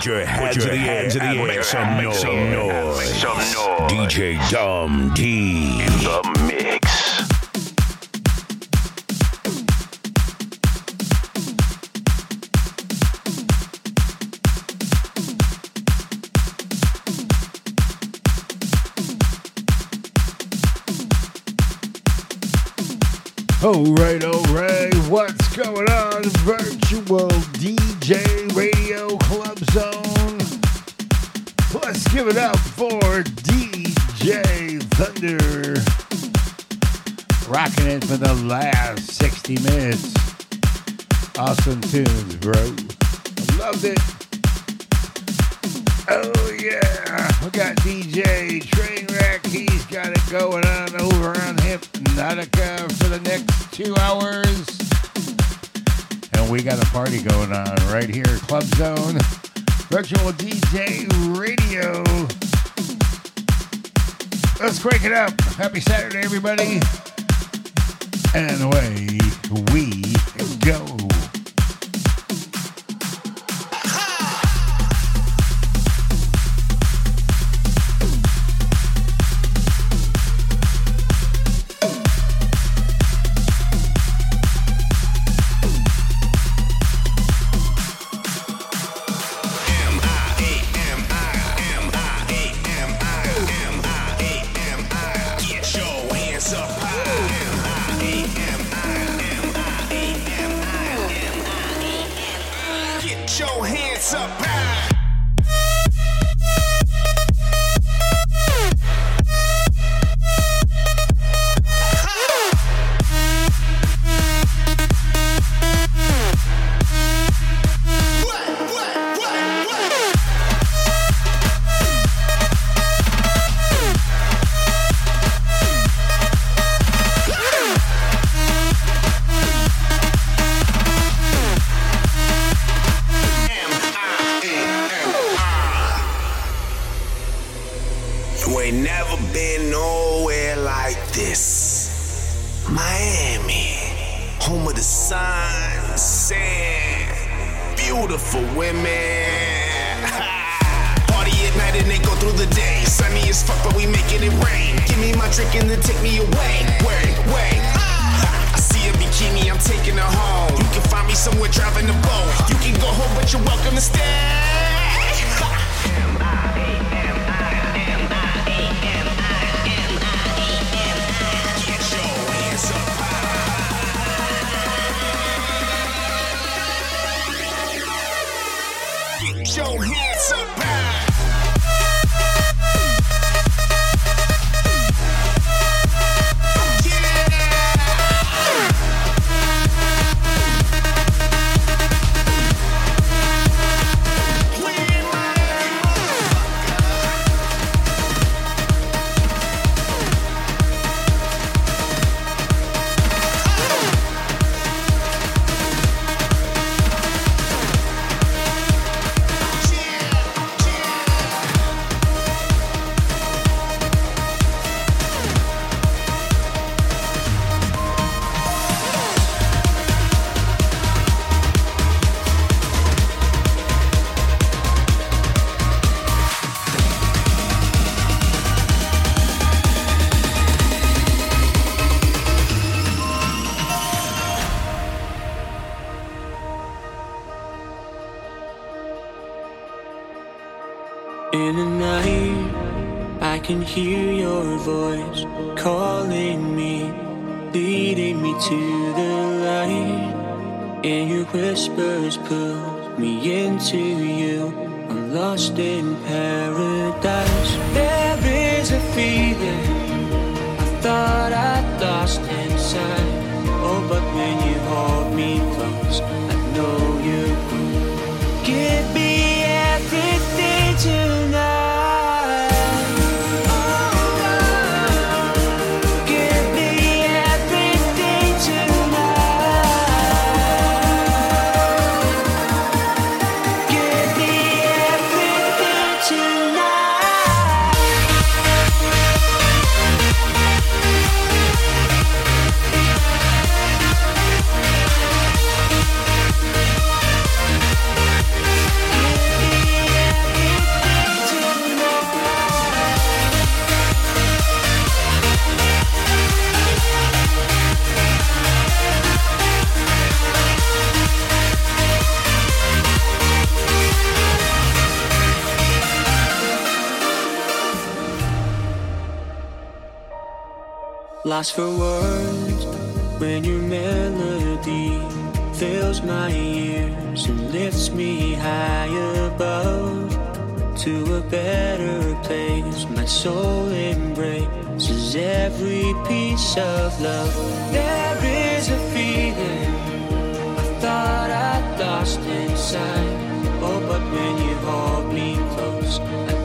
Put your hands, Put your in, the hands in the air. Make some noise. Some noise. Some noise. DJ Dom D. In the mix. Alright, alright, what's going on? Virtual DJ it up for DJ Thunder. Rocking it for the last 60 minutes. Awesome tunes, bro. Loved it. Oh, yeah. We got DJ Trainwreck. He's got it going on over on Hypnotica for the next two hours. And we got a party going on right here, Club Zone, Virtual DJ Radio. Let's crank it up. Happy Saturday, everybody. And away we go. me into you. I'm lost in lost for words when your melody fills my ears and lifts me high above to a better place. My soul embraces every piece of love. There is a feeling I thought I'd lost inside. Oh, but when you hold me close, I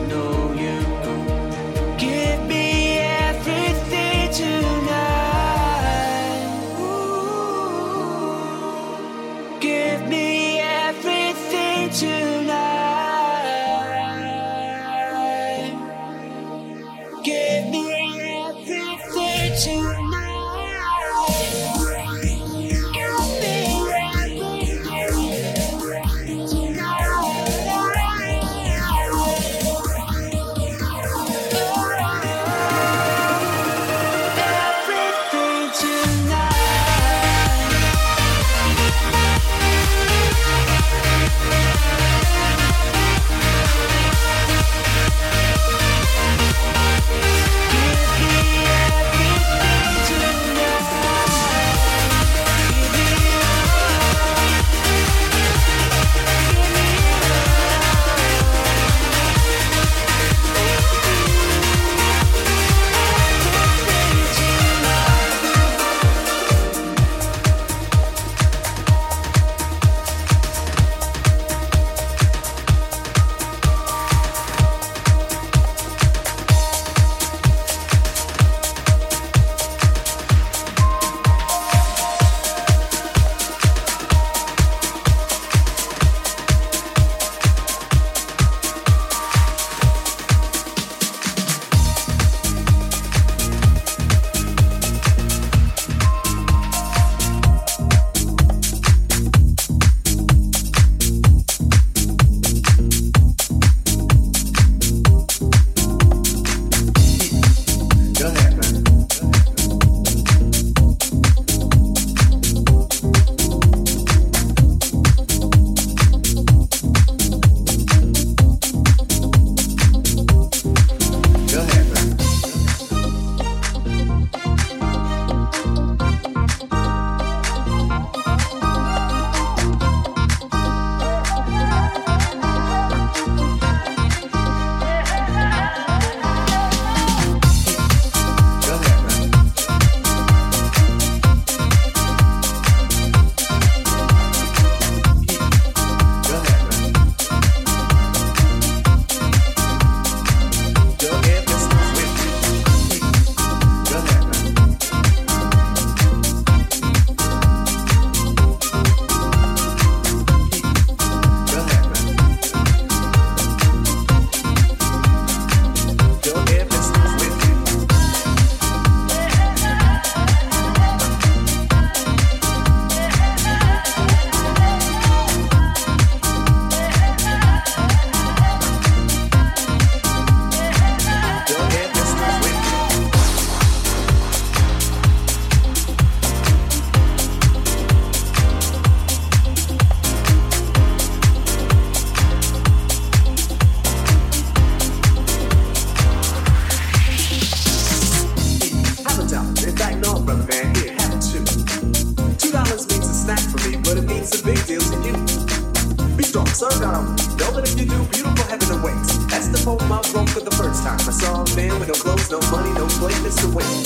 no money, no place to win.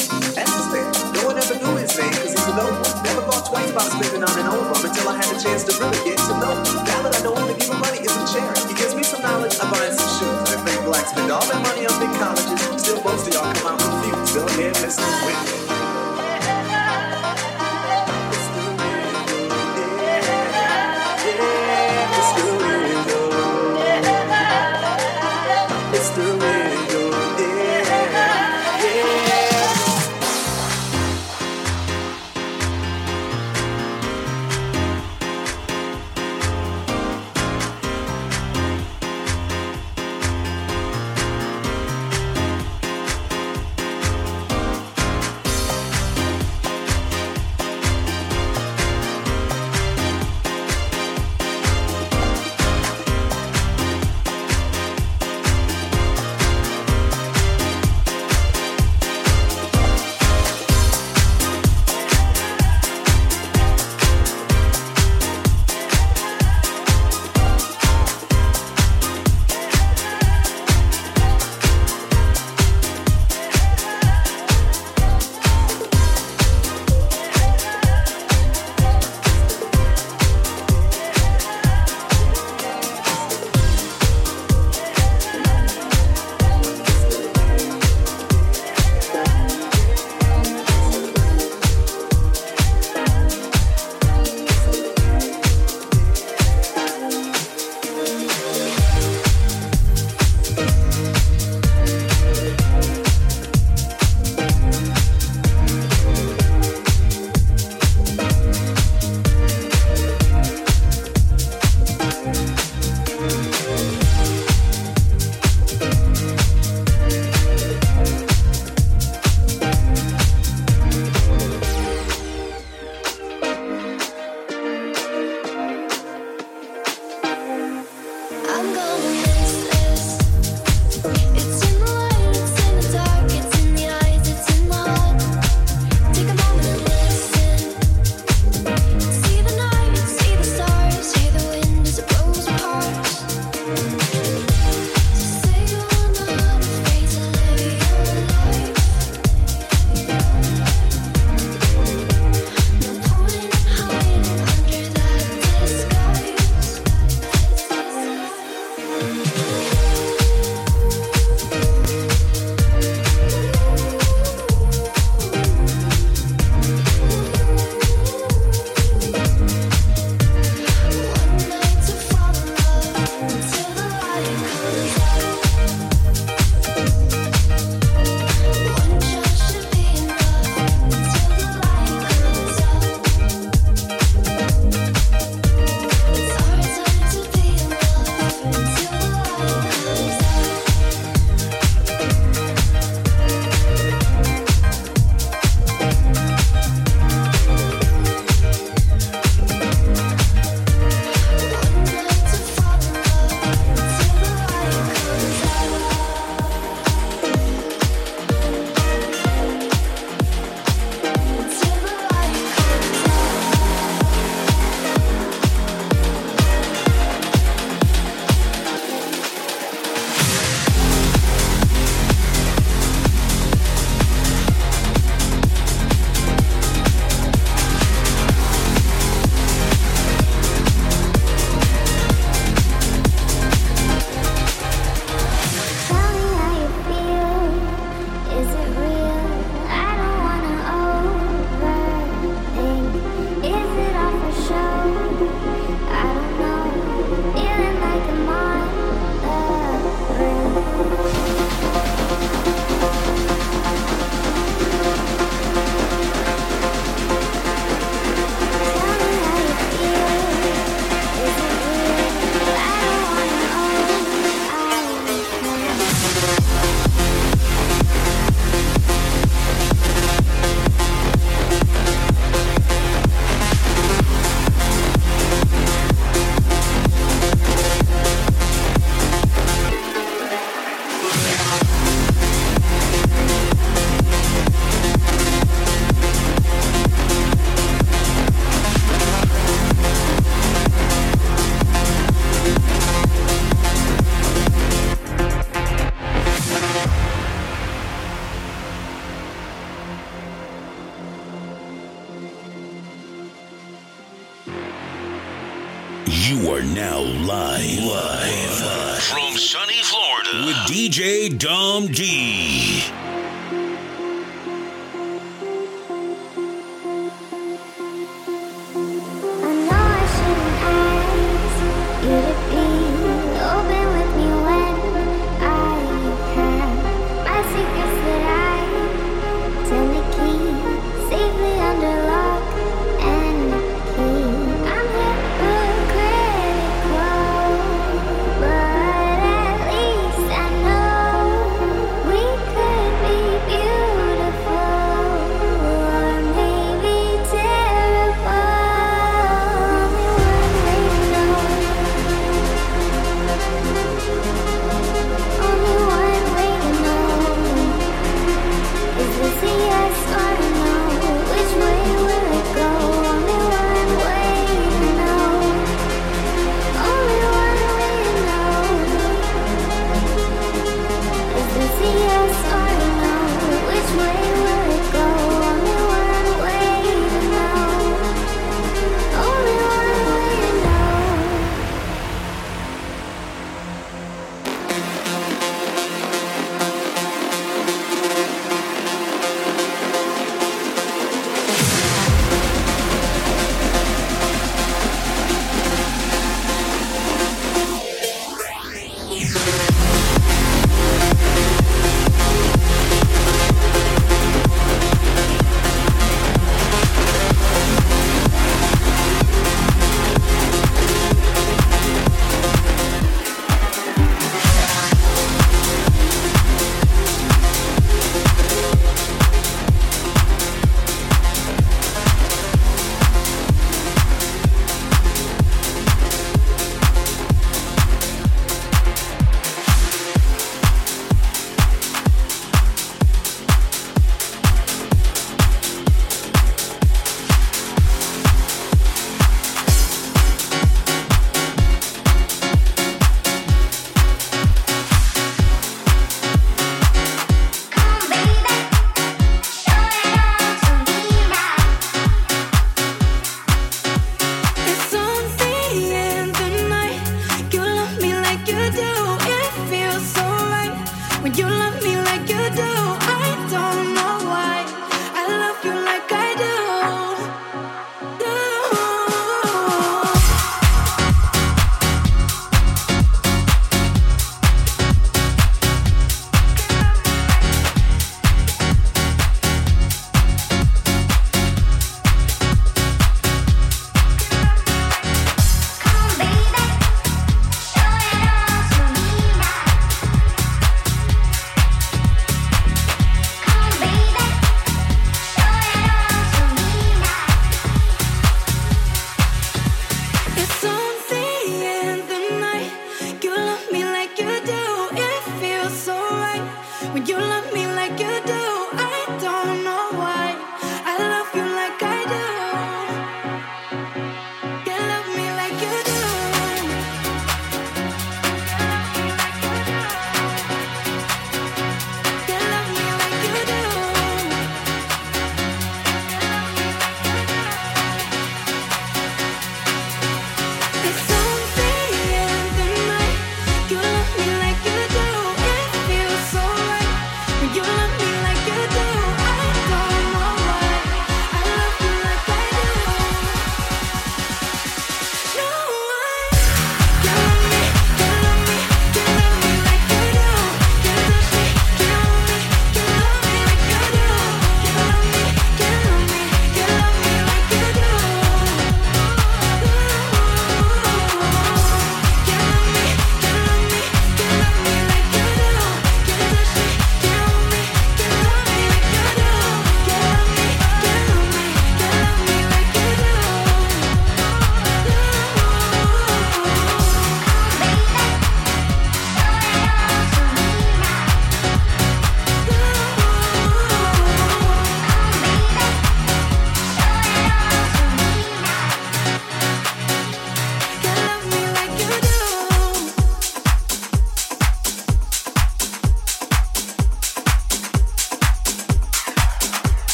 You are now live, live, live. from sunny Florida with DJ Dom D.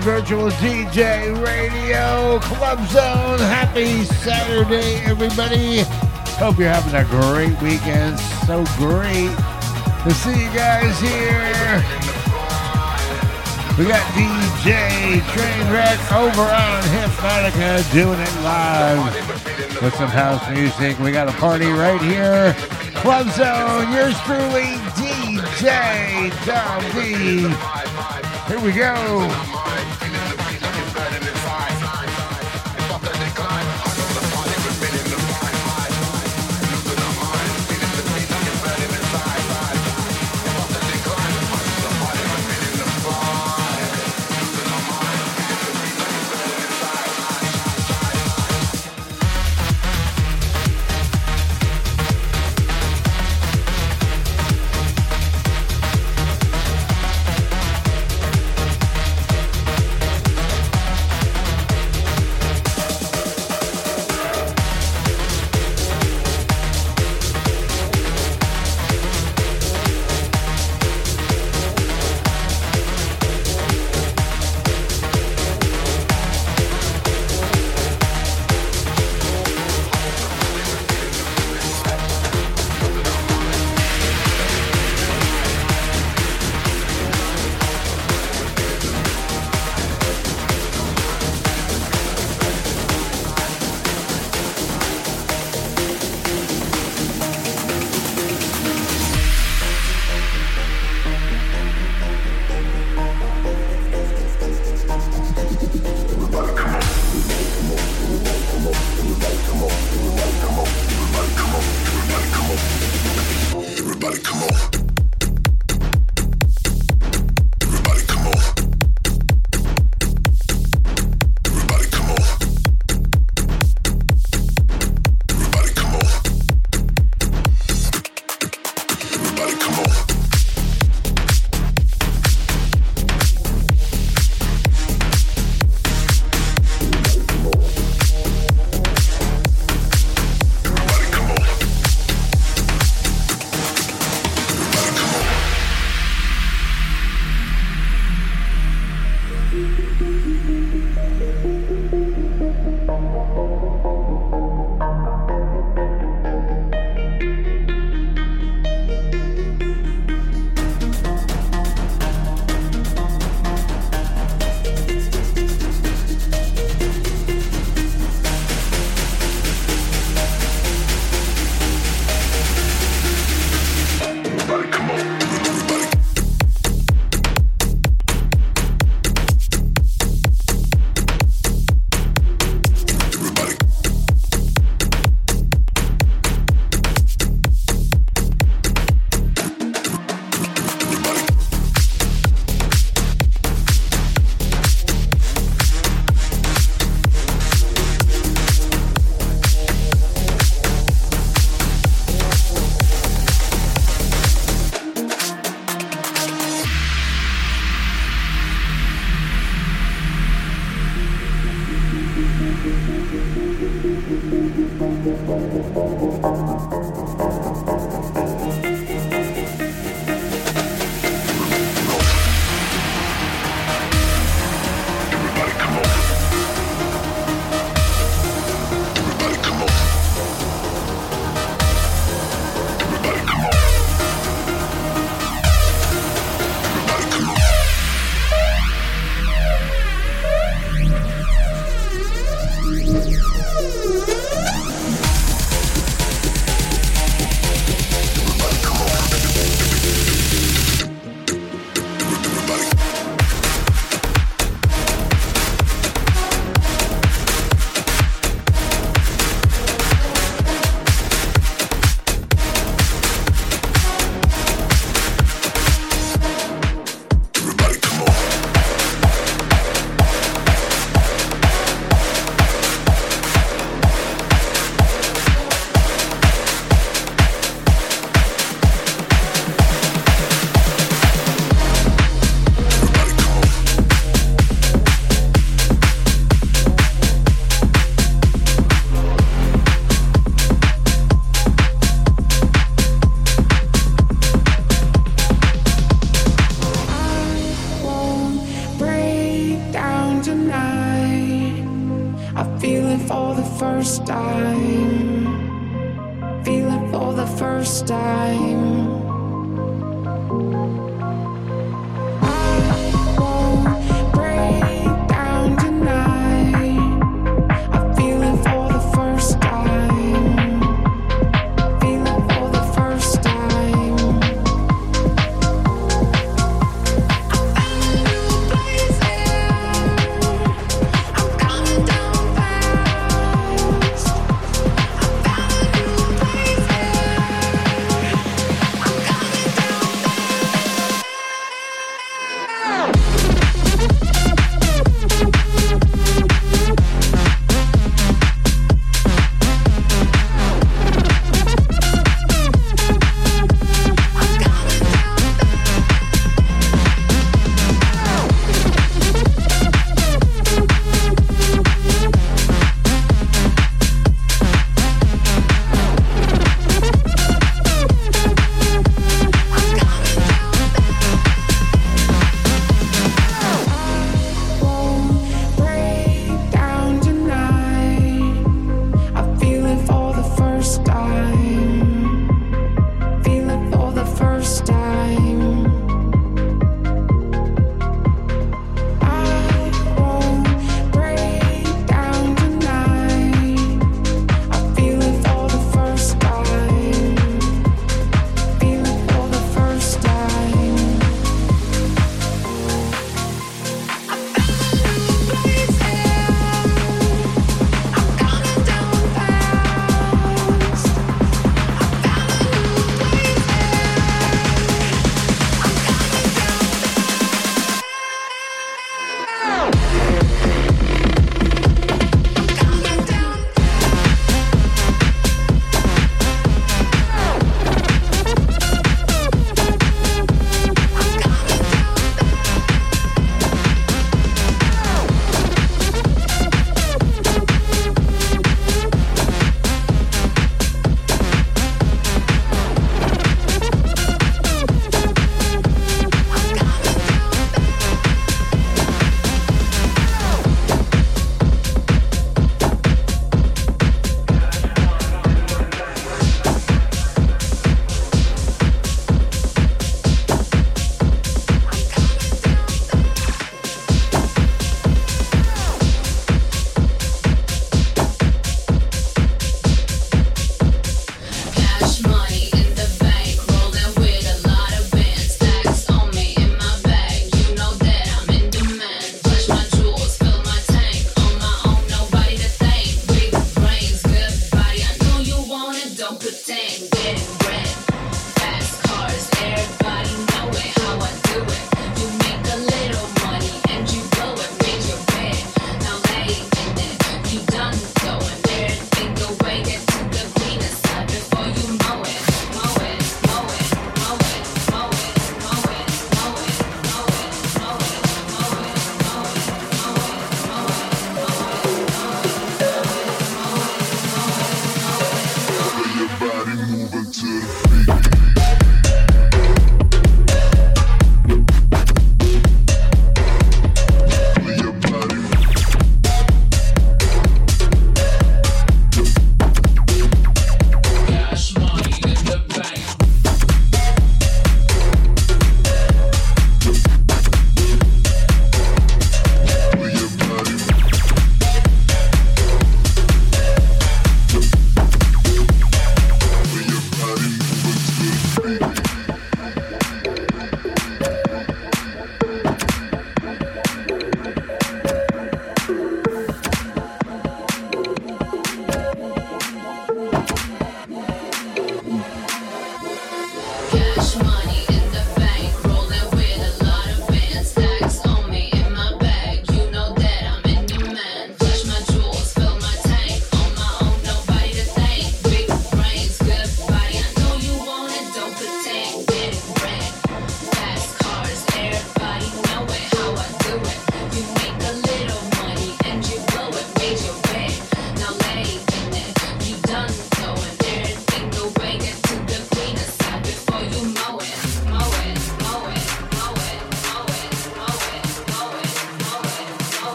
Virtual DJ Radio Club Zone. Happy Saturday, everybody. Hope you're having a great weekend. So great to see you guys here. We got DJ Trainwreck over on Hypnotica doing it live with some house music. We got a party right here. Club Zone, yours truly, DJ Dom D. Here we go.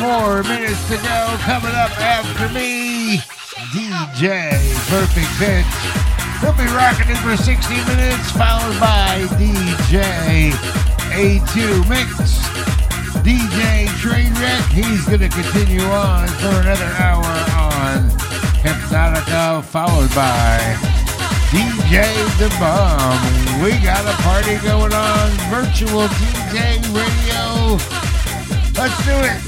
More minutes to go. Coming up after me, DJ Perfect Pitch. We'll be rocking it for 60 minutes, followed by DJ A2 Mix. DJ Trainwreck, he's going to continue on for another hour on Hypnotica, followed by DJ The Bomb. We got a party going on, virtual DJ radio. Let's do it.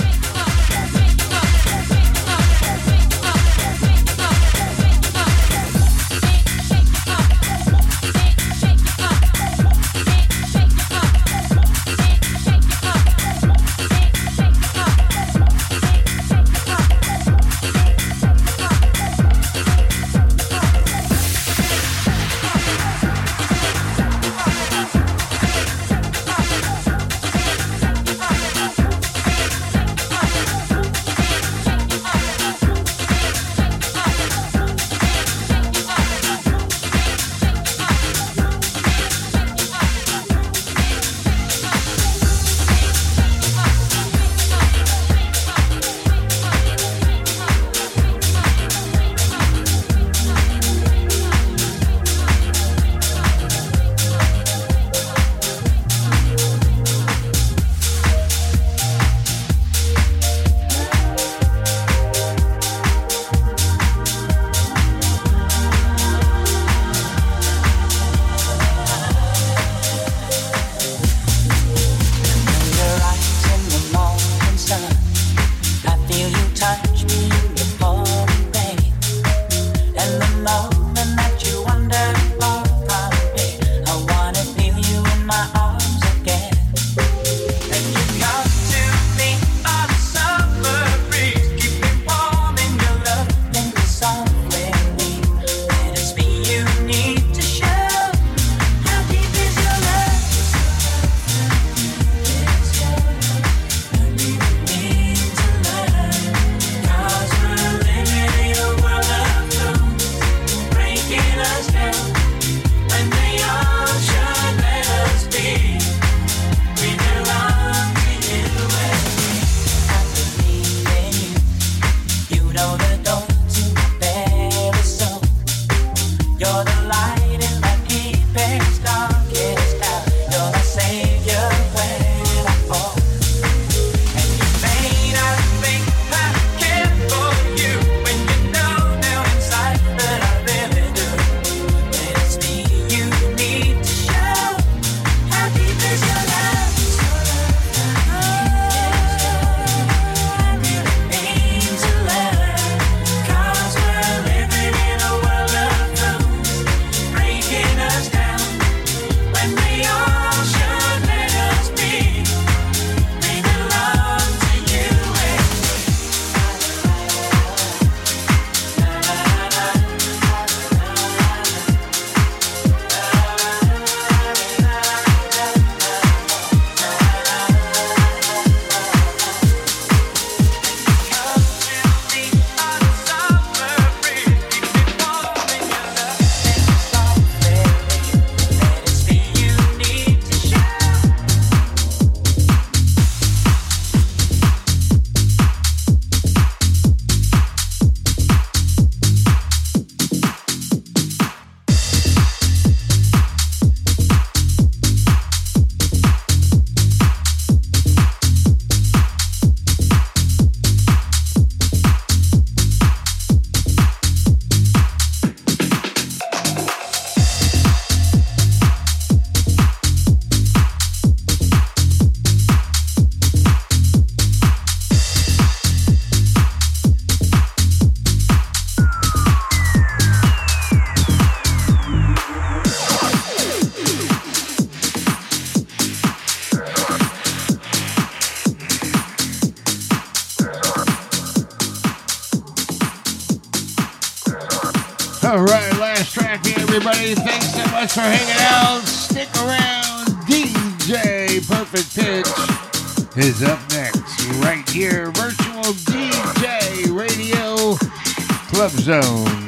Everybody. Thanks so much for hanging out. Stick around. DJ Perfect Pitch is up next, right here. Virtual DJ Radio Club Zone.